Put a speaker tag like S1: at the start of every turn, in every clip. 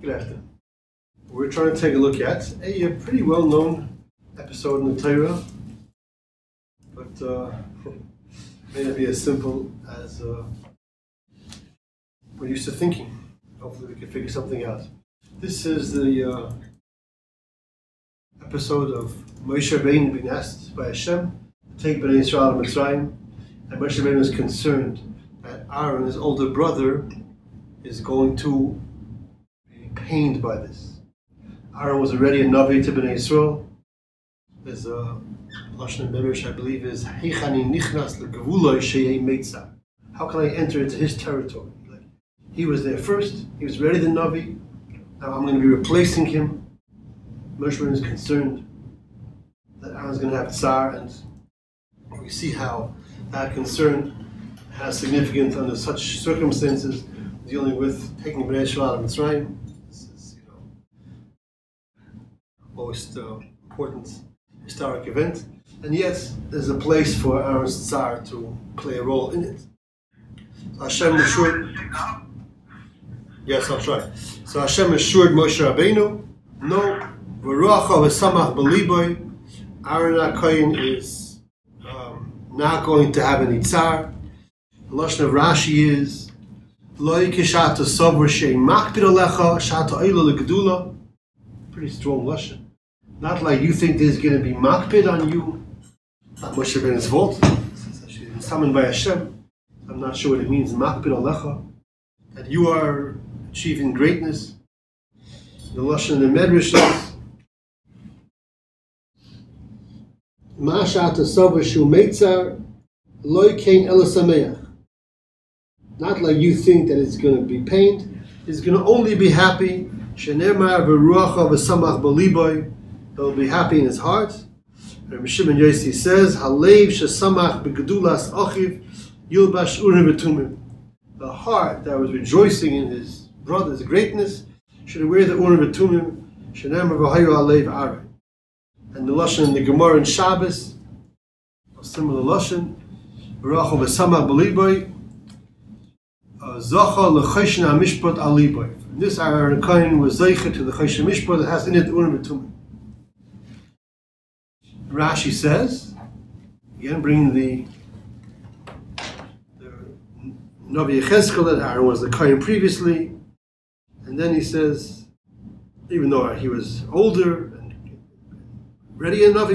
S1: Good afternoon. We're trying to take a look at a, pretty well known episode in the Torah, but uh, may not be as simple as uh, we're used to thinking. Hopefully, we can figure something out. This is the uh, episode of Moshe Rabbeinu being asked by Hashem to take Bnei Israel to Mitzrayim, and Moshe Rabbeinu is concerned that Aaron, his older brother, is going to pained by this. Aaron was already a Navi to Bnei Israel. There's a Lashon Medrash, I believe, is Heichani Nichnas Legavuloi Sheyei Meitzah. How can I enter into his territory? Like, he was there first. He was ready the Navi. Now I'm going to be replacing him. Moshe is concerned that Aaron's going to have tsar, and we see how that concern has significance under such circumstances, dealing with taking Bnei Israel out of Mitzrayim. This is, you know, most uh, important historic event, and yet there's a place for Aaron's tsar to play a role in it. So Hashem assured. Yes, I'll try. So Hashem assured Moshe Rabbeinu, no, v'ruach v'samach b'liboy, Aaron HaKoyin is um, not going to have any tsar. The Lashon of Rashi is, Loi kishata sover shei makbid alecha, shata oila. Pretty strong Lashon. Not like you think there's going to be makbid on you. Not Moshe Rabbeinu's fault. Summoned by Hashem. I'm not sure what it means, makbid alecha. That you are achieving greatness. The Lashon in the Medrash is, Mashata sover shu meitzar, loy kain elasameach. Not like you think that it's going to be pained. It's going to only be happy. Shenemar v'ruacha v'samach b'liboy. He'll be happy in his heart. Rabbi Shimon Yossi says, Halev shesamach b'gedulas achiv yilbash urim v'tumim. The heart that was rejoicing in his brother's greatness should wear the urim v'tumim. Shenemar v'hayu alev aray. And the lashon in the Gemara in Shabbos, a similar lashon, v'ruacha v'samach b'liboy. Uh, zacha lecheshna mishpat aliboy. This Aaron Cohen was zeicha to the cheshna mishpat that has in it urim v'tumim. Rashi says, again bringing the, the Navi Yecheskel that Aaron was the Kohen previously, and then he says, even though he was older and ready enough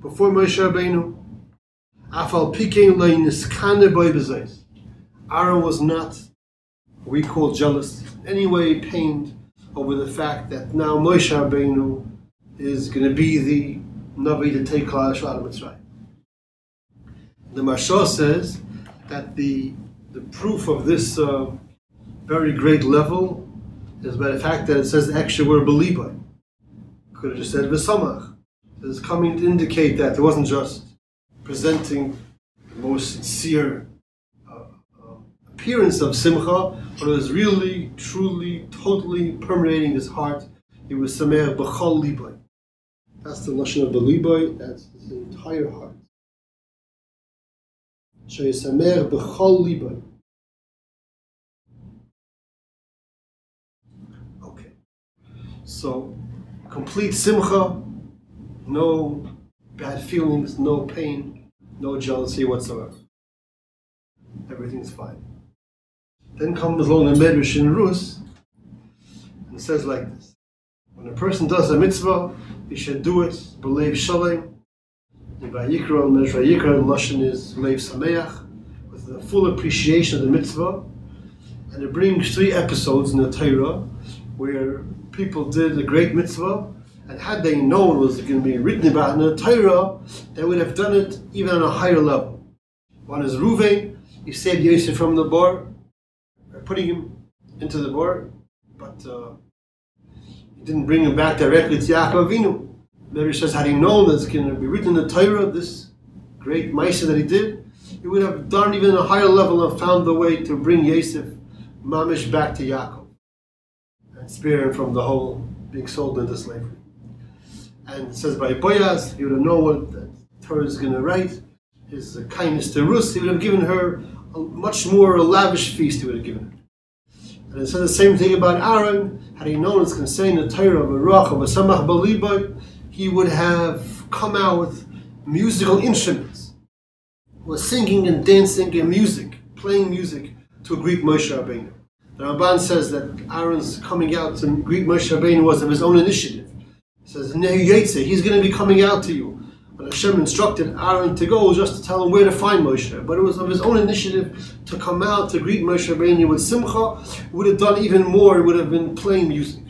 S1: before Moshe Rabbeinu, Afal Pikein Lein Niskaner Boy. Aaron was not we call jealous, in any way pained over the fact that now Moshe Rabbeinu is going to be the Navi to take Yisrael out Mitzrayim. The Mashal says that the the proof of this uh, very great level is by the fact that it says the extra word beliba. Could have just said v'samach. It's coming to indicate that it wasn't just presenting the most sincere uh, uh, appearance of simcha, but it was really, truly, totally permeating his heart. It was sameach b'chol libay. That's the lashon of the liboy. That's his entire heart. Liboy. Okay. So, complete simcha, no bad feelings, no pain, no jealousy whatsoever. Everything's fine. Then comes along the Medrash in Rus, and says like this. When a person does a mitzvah, he should do it, b'lev shalem. In Vayikra, Medrash Vayikra, the Lashon is Leiv Sameach, with the full appreciation of the mitzvah. And it brings three episodes in the Torah where people did a great mitzvah, and had they known was going to be written about in the Torah, they would have done it even on a higher level. One is Ruvain, he saved Yosef from the bar, putting him into the bar, but uh, didn't bring him back directly to Yaakov Avinu. Mary says, had he known that it's going to be written in the Torah, this great Maisa that he did, he would have done even a higher level and found the way to bring Yosef Mamish back to Yaakov and spare him from the whole being sold into slavery. And it says by Boaz, he would have known what the Torah is going to write. His kindness to Rus, he would have given her a much more lavish feast. He would have given her. And it says the same thing about Aaron. Had he known it's concerning the Torah of Ruach, of a Samach Balibay, he would have come out with musical instruments. Was singing and dancing and music, playing music to greet Moshe Rabbeinu. The Ramban says that Aaron's coming out to greet Moshe Rabbeinu was of his own initiative. He says, he's going to be coming out to you. But Hashem instructed Aaron to go just to tell him where to find Moshe. But it was of his own initiative to come out to greet Moshe Rabbeinu with Simcha. Would have done even more, it would have been playing music.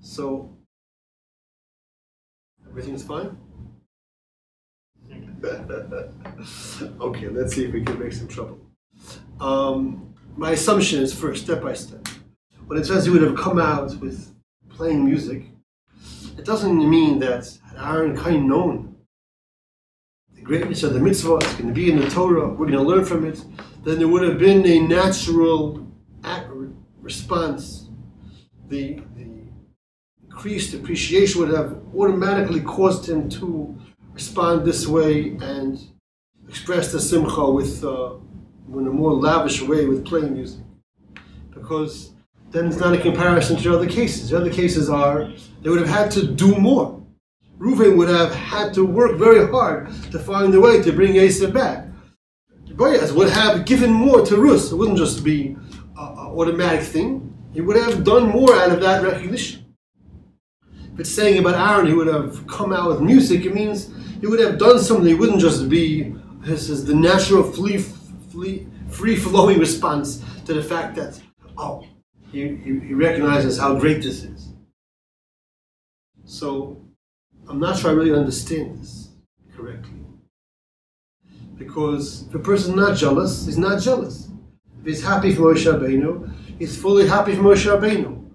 S1: So, everything's fine? okay, let's see if we can make some trouble. Um, my assumption is first, step by step. When it says he would have come out with playing music, it doesn't mean that Aaron kind known the greatness of the mitzvah is going to be in the Torah, we're going to learn from it, then there would have been a natural response. The, the increased appreciation would have automatically caused him to respond this way and express the simcha with uh, in a more lavish way with playing music. Because then it's not a comparison to other cases. The other cases are they would have had to do more. Reuven would have had to work very hard to find a way to bring Asa back. Boaz would have given more to Rus. It wouldn't just be an automatic thing. He would have done more out of that recognition. But saying about Aaron, he would have come out with music, it means he would have done something. It wouldn't just be this is the natural free, free, free flowing response to the fact that, oh, he, he, he recognizes how great this is. So I'm not sure I really understand this correctly. Because if a person's not jealous, he's not jealous. If he's happy for Moshe Rabbeinu, he's fully happy for Moshe Rabbeinu.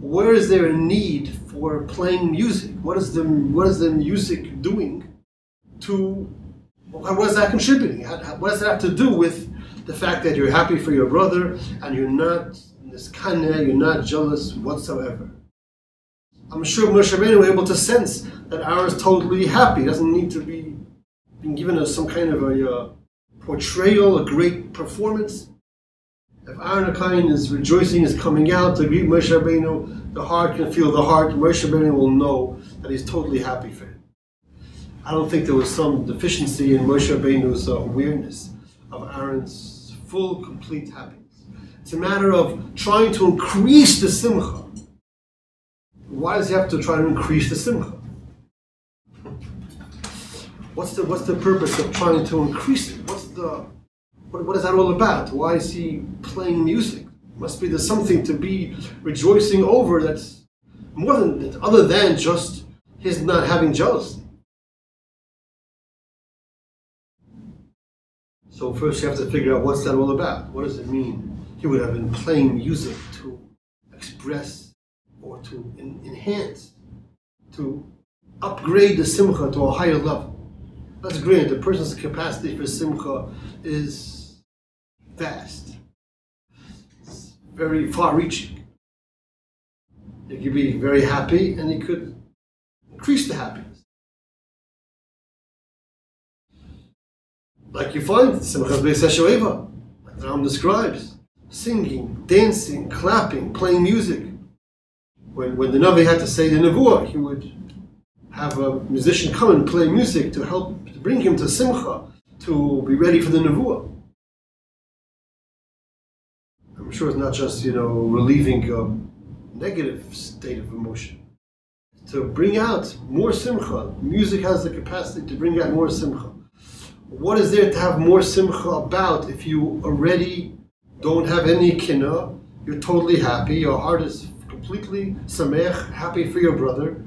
S1: Where is there a need for playing music? What is the what is the music doing to what is that contributing? What does it have to do with the fact that you're happy for your brother and you're not this kana, you're not jealous whatsoever. I'm sure Moshe Rabbeinu was able to sense that Aaron is totally happy. He doesn't need to be being given a, some kind of a uh, portrayal, a great performance. If Aaron Akain is rejoicing, is coming out to greet Moshe Rabbeinu, the heart can feel the heart. Moshe Rabbeinu will know that he's totally happy for him. I don't think there was some deficiency in Moshe Rabbeinu's uh, awareness of Aaron's full, complete happiness. It's a matter of trying to increase the simcha. Why does he have to try to increase the simcha? What's the what's the purpose of trying to increase it? What's the what, what is that all about? Why is he playing music? Must be there's something to be rejoicing over that's more than other than just his not having jealousy. So first you have to figure out what's that all about. What does it mean? He would have been playing music to express or to enhance, to upgrade the simcha to a higher level. That's great. The person's capacity for simcha is vast. It's very far-reaching. He could be very happy, and he could increase the happiness. Like you find Beis Hashoeva, like the Ram describes singing, dancing, clapping, playing music. When, when the Navi had to say the Nevuah, he would have a musician come and play music to help to bring him to Simcha, to be ready for the Nevuah. I'm sure it's not just, you know, relieving a negative state of emotion. To bring out more Simcha, music has the capacity to bring out more Simcha. What is there to have more Simcha about if you already don't have any kina, you're totally happy, your heart is completely samech, happy for your brother.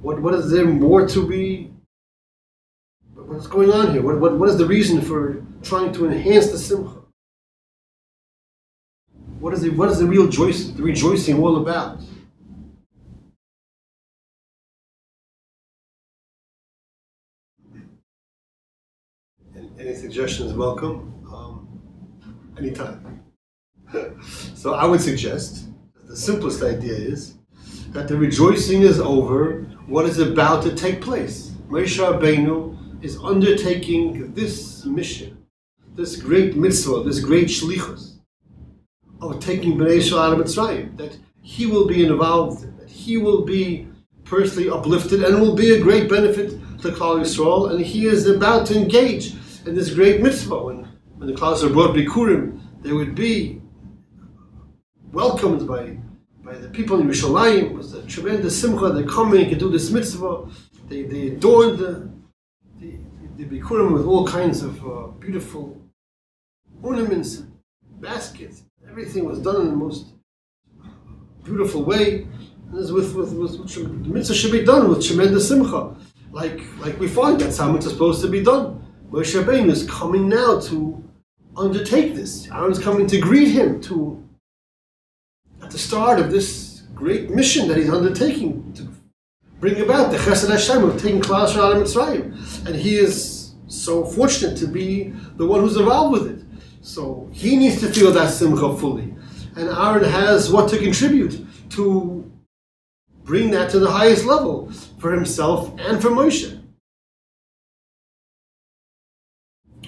S1: What, what is there more to be? What's going on here? What, what, what is the reason for trying to enhance the simcha? What is, the, what is the real joy, the rejoicing all about? Any suggestions welcome? Um, anytime. so I would suggest the simplest idea is that the rejoicing is over. What is about to take place? Moshe Rabbeinu is undertaking this mission, this great mitzvah, this great shlichus. of taking Bnei Israel out of Mitzrayim, that he will be involved in, that he will be personally uplifted and will be a great benefit to Klal Yisrael, and he is about to engage in this great mitzvah. When, when the Klal are brought Bikurim, they would be welcomed by by the people in Yerushalayim. It was a tremendous simcha. They come in and do this mitzvah. They, they adorned the, the, the Bikurim with all kinds of uh, beautiful ornaments, baskets. Everything was done in the most beautiful way. And this with, with, with, with, the mitzvah should be done with tremendous simcha. Like, like we find that's how it's supposed to be done. Moshe Rabbeinu is coming now to undertake this. Aaron's coming to greet him, to the start of this great mission that he's undertaking to bring about the Chesed Hashem of taking Yisrael out of Mitzrayim. And he is so fortunate to be the one who's involved with it. So he needs to feel that simcha fully. And Aaron has what to contribute to bring that to the highest level for himself and for Moshe.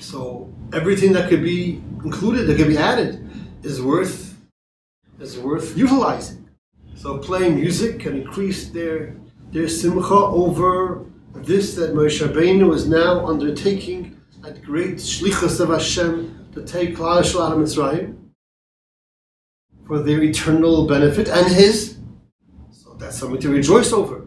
S1: So everything that could be included, that could be added, is worth is worth utilizing. So playing music can increase their their simcha over this that Moshe Rabbeinu is now undertaking at great shlichus of Hashem to take Klal Yisrael Mitzrayim for their eternal benefit and his. So that's something to rejoice over.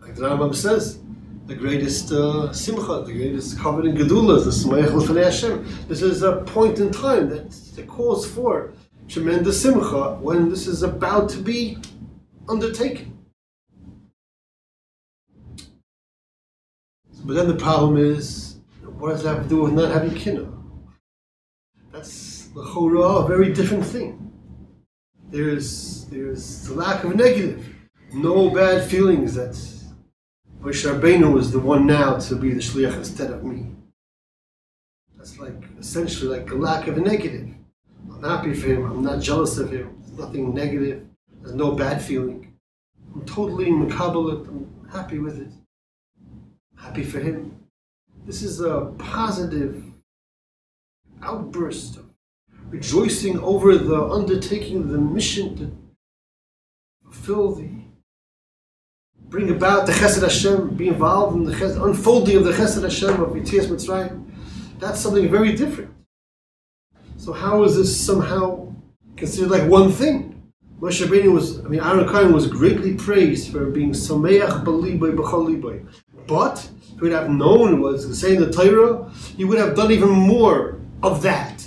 S1: Like the Rambam says, the greatest uh, simcha, the greatest covenant gedula, the Smayach Hashem. This is a point in time that, that calls for tremendous simcha when this is about to be undertaken. But then the problem is, what does that have to do with not having kinna? That's the chora, a very different thing. There's there's the lack of negative, no bad feelings. That Moshe Rabbeinu was the one now to be the shliach instead of me. That's like essentially like a lack of a negative. I'm happy for him. I'm not jealous of him. There's nothing negative. There's no bad feeling. I'm totally makabel I'm happy with it. Happy for him. This is a positive outburst of rejoicing over the undertaking the mission to fulfill the bring about the Chesed Hashem, be involved in the chesed, unfolding of the Chesed Hashem of Yitzias Mitzrayim. That's something very different. So how is this somehow considered like one thing? Moshe Rabbeinu was, I mean, Aaron Cohen was greatly praised for being Sameach Baliboy B'chol But if he would have known what was saying the Torah, he would have done even more of that.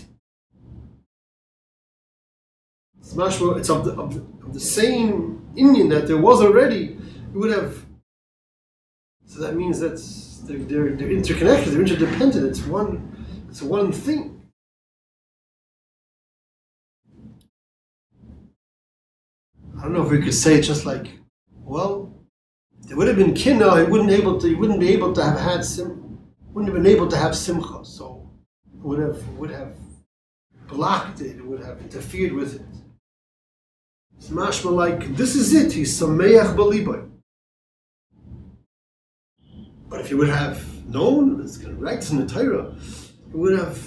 S1: It's, it's of the, of the, of the same inyan that there was already. He would have. So that means that they're, they're, they're interconnected. They're interdependent. It's one. It's one thing. I don't know if we could say just like, well, there would have been kinna, he wouldn't able to, he wouldn't be able to have had sim, wouldn't have been able to have simcha, so would have would have blocked it, would have interfered with it. It's mashma like this is it. He's sameach baliboy. But if he would have known, it's going to write in the Torah, he would have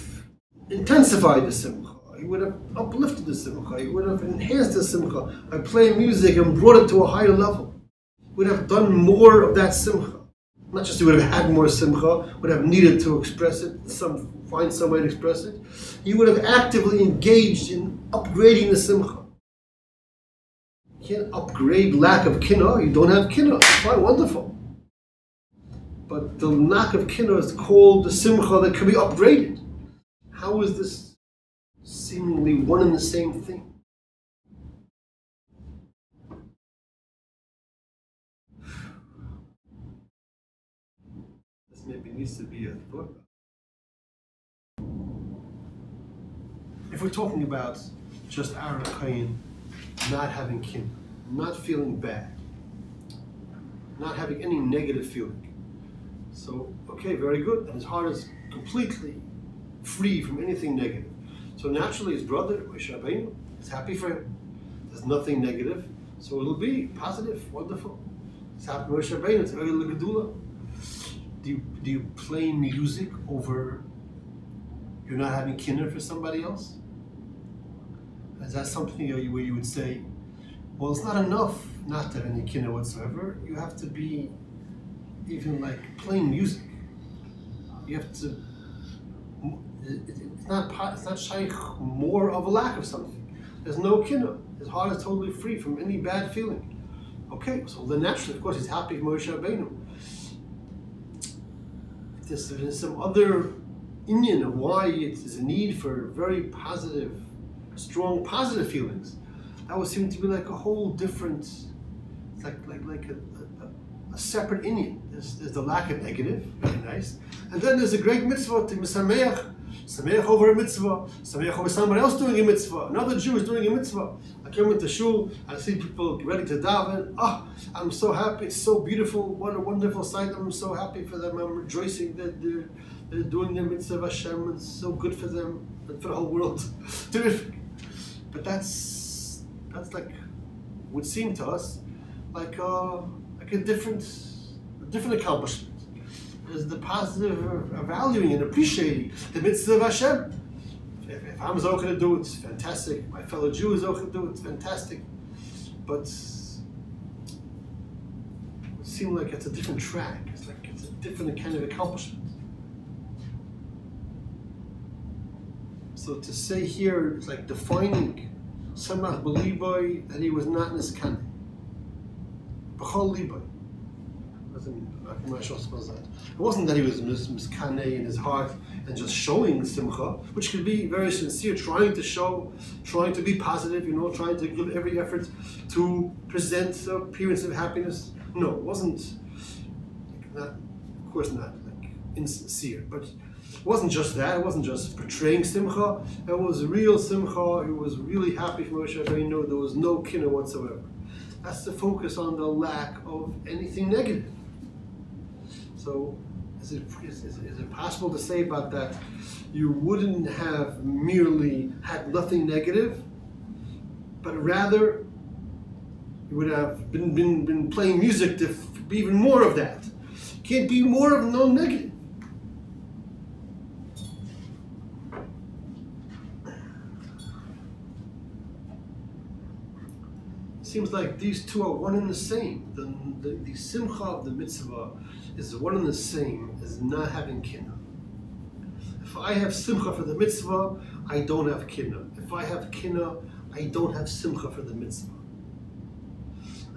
S1: intensified the simcha. He would have uplifted the simcha. He would have enhanced the simcha by playing music and brought it to a higher level. He would have done more of that simcha. Not just he would have had more simcha, would have needed to express it, some find some way to express it. He would have actively engaged in upgrading the simcha. You can't upgrade lack of kinna. You don't have kinna. Fine, wonderful. But the lack of kinna is called the simcha that can be upgraded. How is this seemingly one and the same thing. This maybe needs to be a thought. If we're talking about just Aaron Kain not having kin, not feeling bad, not having any negative feeling. So, okay, very good. And his heart is completely free from anything negative. So naturally, his brother, Moshe Rabbeinu, is happy for him. There's nothing negative, so it'll be positive, wonderful. It's happy Moshe Rabbeinu, it's Oil Gedula. Do you, do you play music over you're not having kinner for somebody else? Is that something where you, would say, well, it's not enough not to have any kinna whatsoever. You have to be even like playing music. You have to. It- it- It's not it's not shayach more of a lack of something. There's no kinna. His heart is totally free from any bad feeling. Okay, so then naturally, of course, he's happy Moshe Rabbeinu. There's, there's some other inyan of why it is a need for very positive, strong positive feelings, that would seem to be like a whole different, it's like like like a, a, a separate inyan. There's, there's the lack of negative, very nice, and then there's a great mitzvah to misameach, sameach over a mitzvah, sameach over somebody else doing a mitzvah, another Jew is doing a mitzvah. I come into shul I see people ready to daven. Ah, I'm so happy. It's so beautiful. What a wonderful sight. I'm so happy for them. I'm rejoicing that they're, they're doing their mitzvah of Hashem. It's so good for them and for the whole world. Terrific. But that's that's like would seem to us like uh, like a different a different accomplishment. There's the positive uh, valuing and appreciating the mitzvah of Hashem. If, if I'm Zocher to do it, it's fantastic. My fellow Jew is Zocher to do it, it's fantastic. But it seems like it's a different track. It's like it's a different kind of accomplishment. So to say here, it's like defining Samach Beliboy that he was not Niskane. B'chol Liboy. Spells that. It wasn't that he was mis- miskane in his heart and just showing simcha, which could be very sincere, trying to show, trying to be positive, you know, trying to give every effort to present an appearance of happiness. No, it wasn't. Not, of course, not like insincere, but it wasn't just that. It wasn't just portraying simcha. It was real simcha. He was really happy for Moshe Rabbeinu. There was no kinna whatsoever. That's the focus on the lack of anything negative. So, is it, is, is, is it possible to say about that you wouldn't have merely had nothing negative, but rather you would have been, been, been playing music to f- be even more of that? Can't be more of no negative. Seems like these two are one and the same. The, the, the simcha of the mitzvah is one and the same as not having kinna. If I have simcha for the mitzvah, I don't have kinna. If I have kinna, I don't have simcha for the mitzvah.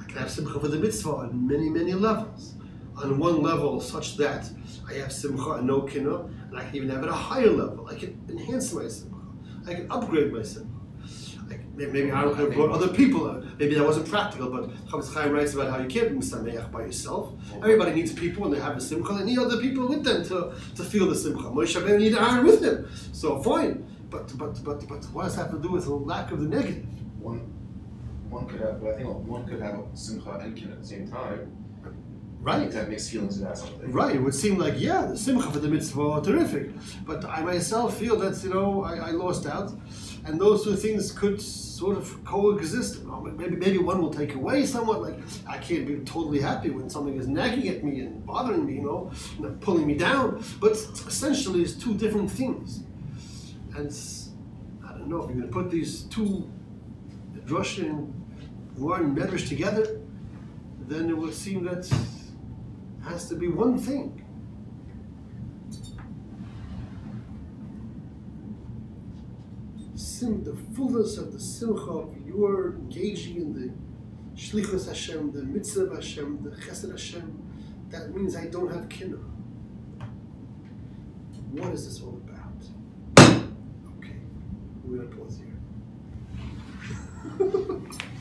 S1: I can have simcha for the mitzvah on many, many levels. On one level, such that I have simcha and no kinna, and I can even have it at a higher level. I can enhance my simcha. I can upgrade my simcha. Like, maybe I could have brought other people. Maybe that wasn't practical, but Chofetz Chaim writes about how you can't be misameach by yourself. Everybody needs people, and they have a simcha. They need other people with them to, to feel the simcha. Moshe Rabbeinu needed Aaron with him, so fine. But but but but what does that have to do with the lack of the negative?
S2: One, one could have, but I think one could have simcha and kin at the same time.
S1: Right.
S2: That makes feelings that something.
S1: Right, it would seem like, yeah, the simcha for the mitzvah are terrific. But I myself feel that, you know, I, I lost out. And those two things could sort of coexist. Maybe, maybe one will take away somewhat. Like, I can't be totally happy when something is nagging at me and bothering me, you know, and pulling me down. But essentially, it's two different things. And I don't know if you're going to put these two, Russian and one medrash together, then it would seem that has to be one thing. Sim, the fullness of the simcha of your engaging in the shlichus Hashem, the mitzvah Hashem, the chesed Hashem, that means I don't have kinna. What is this all about? Okay, we're gonna pause here.